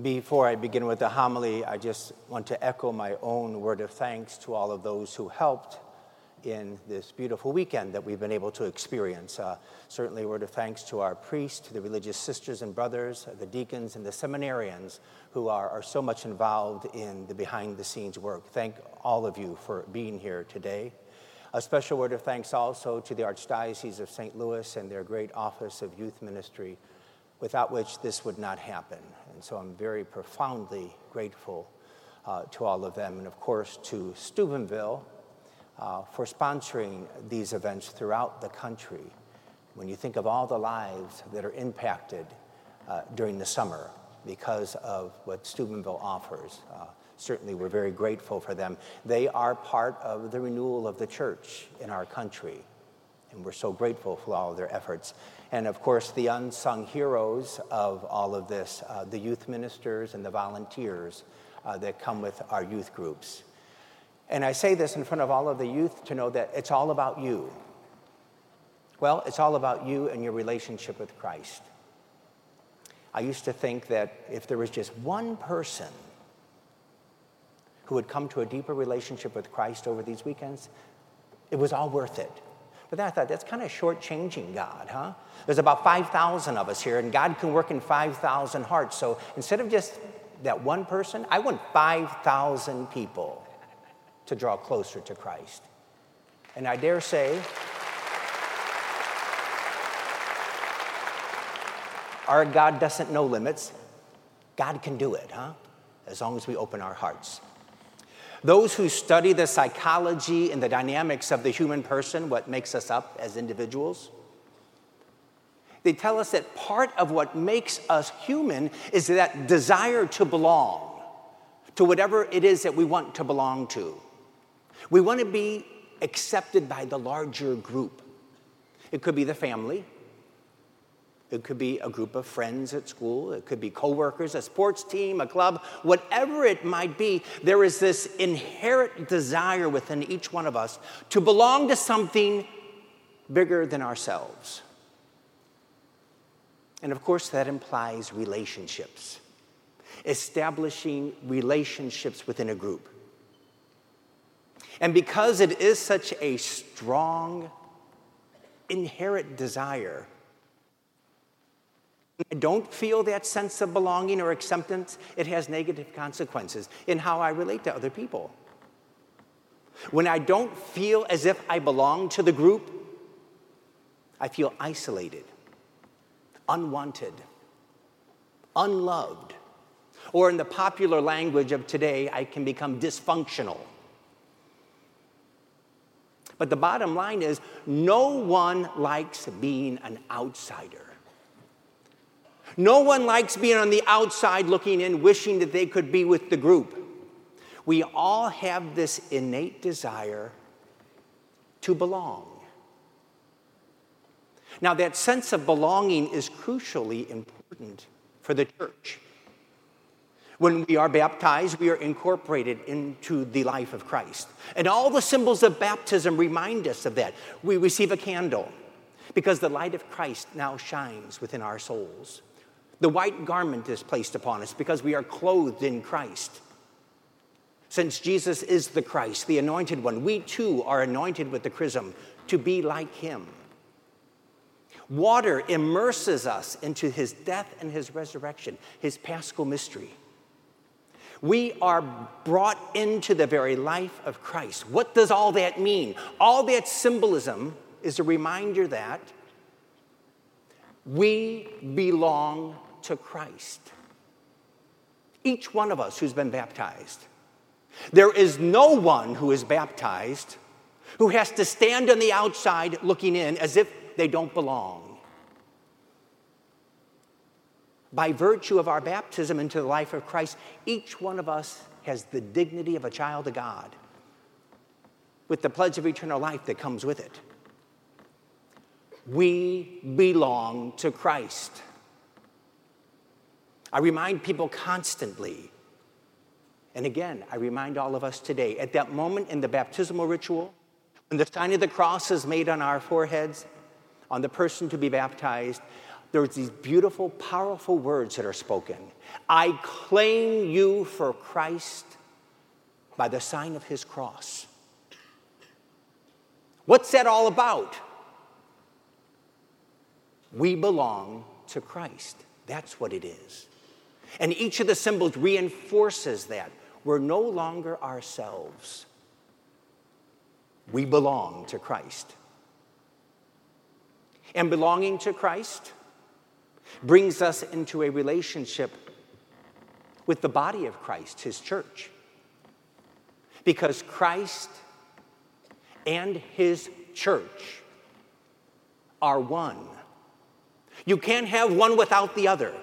Before I begin with the homily, I just want to echo my own word of thanks to all of those who helped in this beautiful weekend that we've been able to experience. Uh, certainly, a word of thanks to our priests, to the religious sisters and brothers, the deacons, and the seminarians who are, are so much involved in the behind the scenes work. Thank all of you for being here today. A special word of thanks also to the Archdiocese of St. Louis and their great Office of Youth Ministry, without which this would not happen. And so I'm very profoundly grateful uh, to all of them. And of course, to Steubenville uh, for sponsoring these events throughout the country. When you think of all the lives that are impacted uh, during the summer because of what Steubenville offers, uh, certainly we're very grateful for them. They are part of the renewal of the church in our country, and we're so grateful for all of their efforts. And of course, the unsung heroes of all of this, uh, the youth ministers and the volunteers uh, that come with our youth groups. And I say this in front of all of the youth to know that it's all about you. Well, it's all about you and your relationship with Christ. I used to think that if there was just one person who would come to a deeper relationship with Christ over these weekends, it was all worth it. But then I thought, that's kind of shortchanging God, huh? There's about 5,000 of us here, and God can work in 5,000 hearts. So instead of just that one person, I want 5,000 people to draw closer to Christ. And I dare say, our God doesn't know limits. God can do it, huh? As long as we open our hearts. Those who study the psychology and the dynamics of the human person, what makes us up as individuals, they tell us that part of what makes us human is that desire to belong to whatever it is that we want to belong to. We want to be accepted by the larger group. It could be the family. It could be a group of friends at school. It could be coworkers, a sports team, a club, whatever it might be. There is this inherent desire within each one of us to belong to something bigger than ourselves. And of course, that implies relationships, establishing relationships within a group. And because it is such a strong, inherent desire, I don't feel that sense of belonging or acceptance, it has negative consequences in how I relate to other people. When I don't feel as if I belong to the group, I feel isolated, unwanted, unloved. Or in the popular language of today, I can become dysfunctional. But the bottom line is no one likes being an outsider. No one likes being on the outside looking in, wishing that they could be with the group. We all have this innate desire to belong. Now, that sense of belonging is crucially important for the church. When we are baptized, we are incorporated into the life of Christ. And all the symbols of baptism remind us of that. We receive a candle because the light of Christ now shines within our souls. The white garment is placed upon us because we are clothed in Christ. Since Jesus is the Christ, the anointed one, we too are anointed with the chrism to be like him. Water immerses us into his death and his resurrection, his paschal mystery. We are brought into the very life of Christ. What does all that mean? All that symbolism is a reminder that we belong to Christ. Each one of us who's been baptized. There is no one who is baptized who has to stand on the outside looking in as if they don't belong by virtue of our baptism into the life of Christ, each one of us has the dignity of a child of God with the pledge of eternal life that comes with it. We belong to Christ. I remind people constantly, and again, I remind all of us today, at that moment in the baptismal ritual, when the sign of the cross is made on our foreheads, on the person to be baptized, there's these beautiful, powerful words that are spoken. I claim you for Christ by the sign of his cross. What's that all about? We belong to Christ. That's what it is. And each of the symbols reinforces that. We're no longer ourselves. We belong to Christ. And belonging to Christ brings us into a relationship with the body of Christ, his church. Because Christ and his church are one. You can't have one without the other.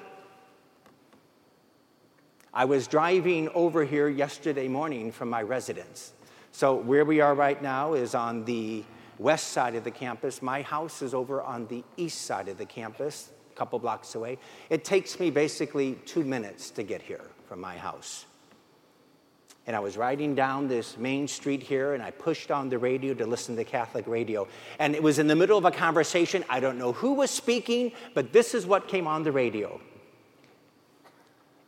I was driving over here yesterday morning from my residence. So, where we are right now is on the west side of the campus. My house is over on the east side of the campus, a couple blocks away. It takes me basically two minutes to get here from my house. And I was riding down this main street here, and I pushed on the radio to listen to Catholic radio. And it was in the middle of a conversation. I don't know who was speaking, but this is what came on the radio.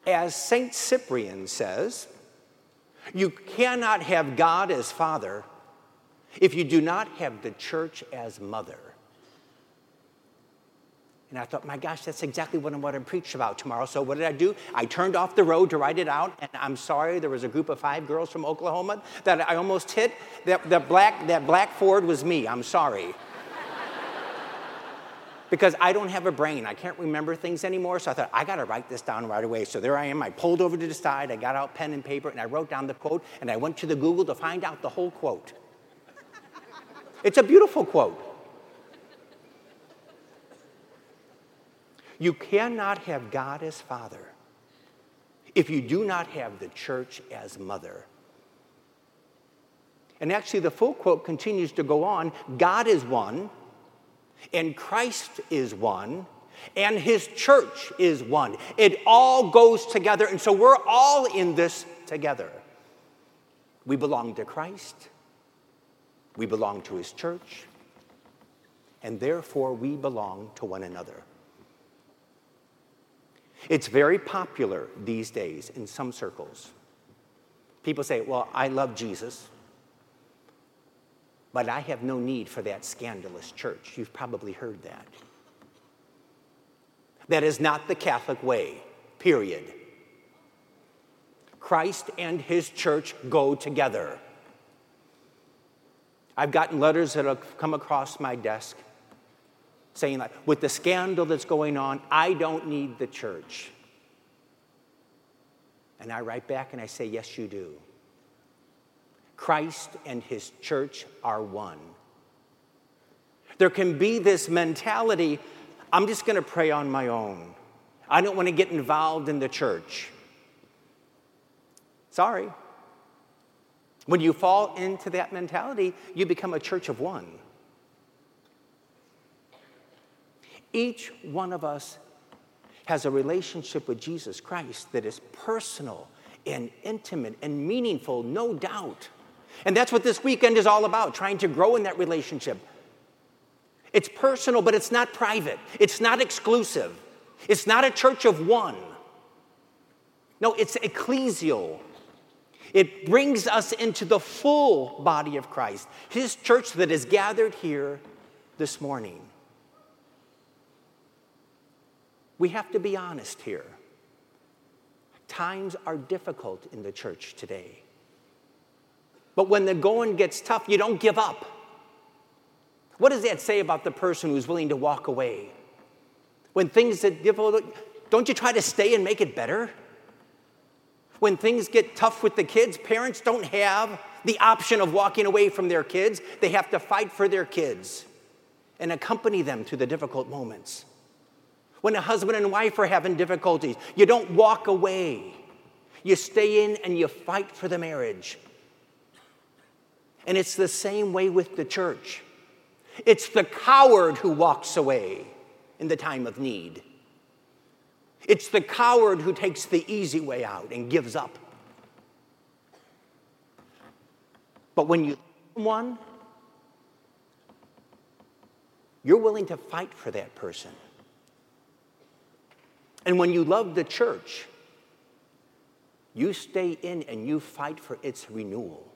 As St. Cyprian says, you cannot have God as Father if you do not have the church as mother. And I thought, my gosh, that's exactly what I want to preach about tomorrow. So what did I do? I turned off the road to write it out. And I'm sorry, there was a group of five girls from Oklahoma that I almost hit. That, that, black, that black Ford was me. I'm sorry. Because I don't have a brain. I can't remember things anymore. So I thought, I got to write this down right away. So there I am. I pulled over to the side. I got out pen and paper and I wrote down the quote. And I went to the Google to find out the whole quote. It's a beautiful quote. You cannot have God as Father if you do not have the church as mother. And actually, the full quote continues to go on God is one, and Christ is one, and his church is one. It all goes together, and so we're all in this together. We belong to Christ, we belong to his church, and therefore we belong to one another. It's very popular these days in some circles. People say, Well, I love Jesus, but I have no need for that scandalous church. You've probably heard that. That is not the Catholic way, period. Christ and his church go together. I've gotten letters that have come across my desk saying like, with the scandal that's going on, I don't need the church. And I write back and I say, yes, you do. Christ and his church are one. There can be this mentality I'm just going to pray on my own. I don't want to get involved in the church. Sorry. When you fall into that mentality, you become a church of one. Each one of us has a relationship with Jesus Christ that is personal and intimate and meaningful, no doubt. And that's what this weekend is all about, trying to grow in that relationship. It's personal, but it's not private. It's not exclusive. It's not a church of one. No, it's ecclesial. It brings us into the full body of Christ, His church that is gathered here this morning. We have to be honest here. Times are difficult in the church today. But when the going gets tough, you don't give up. What does that say about the person who's willing to walk away? When things get difficult, don't you try to stay and make it better? When things get tough with the kids, parents don't have the option of walking away from their kids. They have to fight for their kids and accompany them through the difficult moments. When a husband and wife are having difficulties, you don't walk away. You stay in and you fight for the marriage. And it's the same way with the church. It's the coward who walks away in the time of need. It's the coward who takes the easy way out and gives up. But when you love one, you're willing to fight for that person. And when you love the church, you stay in and you fight for its renewal.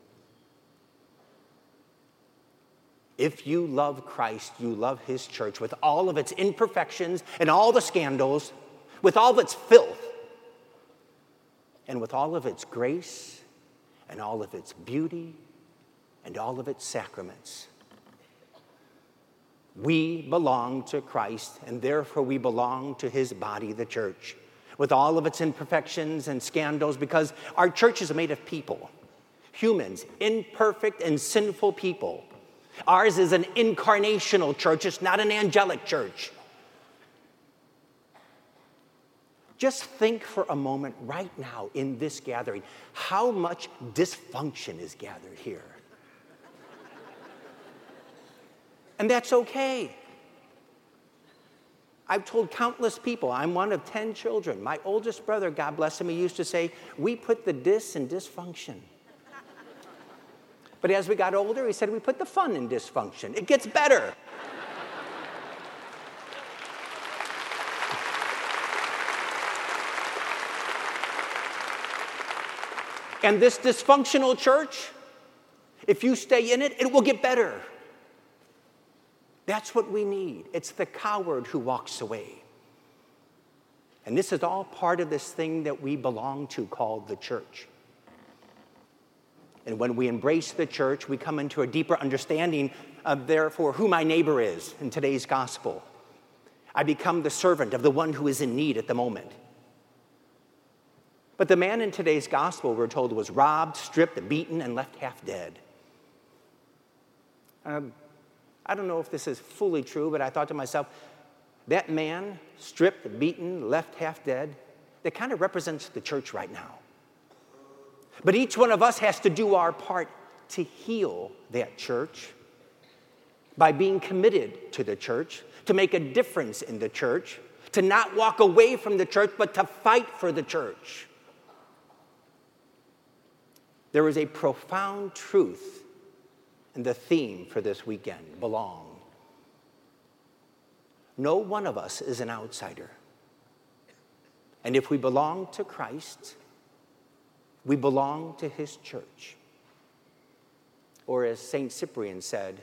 If you love Christ, you love his church with all of its imperfections and all the scandals, with all of its filth, and with all of its grace and all of its beauty and all of its sacraments. We belong to Christ, and therefore we belong to his body, the church, with all of its imperfections and scandals, because our church is made of people, humans, imperfect and sinful people. Ours is an incarnational church, it's not an angelic church. Just think for a moment right now in this gathering how much dysfunction is gathered here. And that's okay. I've told countless people, I'm one of 10 children. My oldest brother, God bless him, he used to say, We put the dis in dysfunction. But as we got older, he said, We put the fun in dysfunction. It gets better. and this dysfunctional church, if you stay in it, it will get better. That's what we need. It's the coward who walks away. And this is all part of this thing that we belong to called the church. And when we embrace the church, we come into a deeper understanding of, therefore, who my neighbor is in today's gospel. I become the servant of the one who is in need at the moment. But the man in today's gospel, we're told, was robbed, stripped, beaten, and left half dead. Um, I don't know if this is fully true, but I thought to myself, that man, stripped, beaten, left half dead, that kind of represents the church right now. But each one of us has to do our part to heal that church by being committed to the church, to make a difference in the church, to not walk away from the church, but to fight for the church. There is a profound truth and the theme for this weekend belong. No one of us is an outsider. And if we belong to Christ, we belong to his church. Or as St. Cyprian said,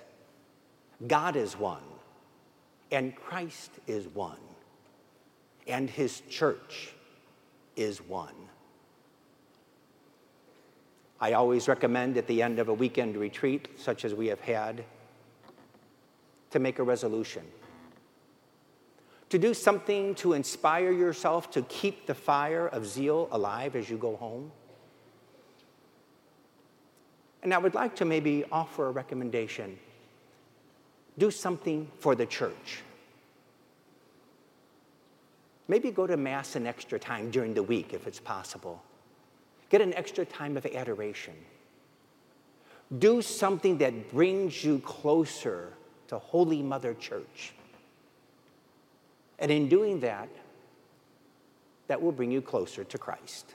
God is one, and Christ is one, and his church is one. I always recommend at the end of a weekend retreat, such as we have had, to make a resolution. To do something to inspire yourself to keep the fire of zeal alive as you go home. And I would like to maybe offer a recommendation do something for the church. Maybe go to Mass an extra time during the week if it's possible. Get an extra time of adoration. Do something that brings you closer to Holy Mother Church. And in doing that, that will bring you closer to Christ.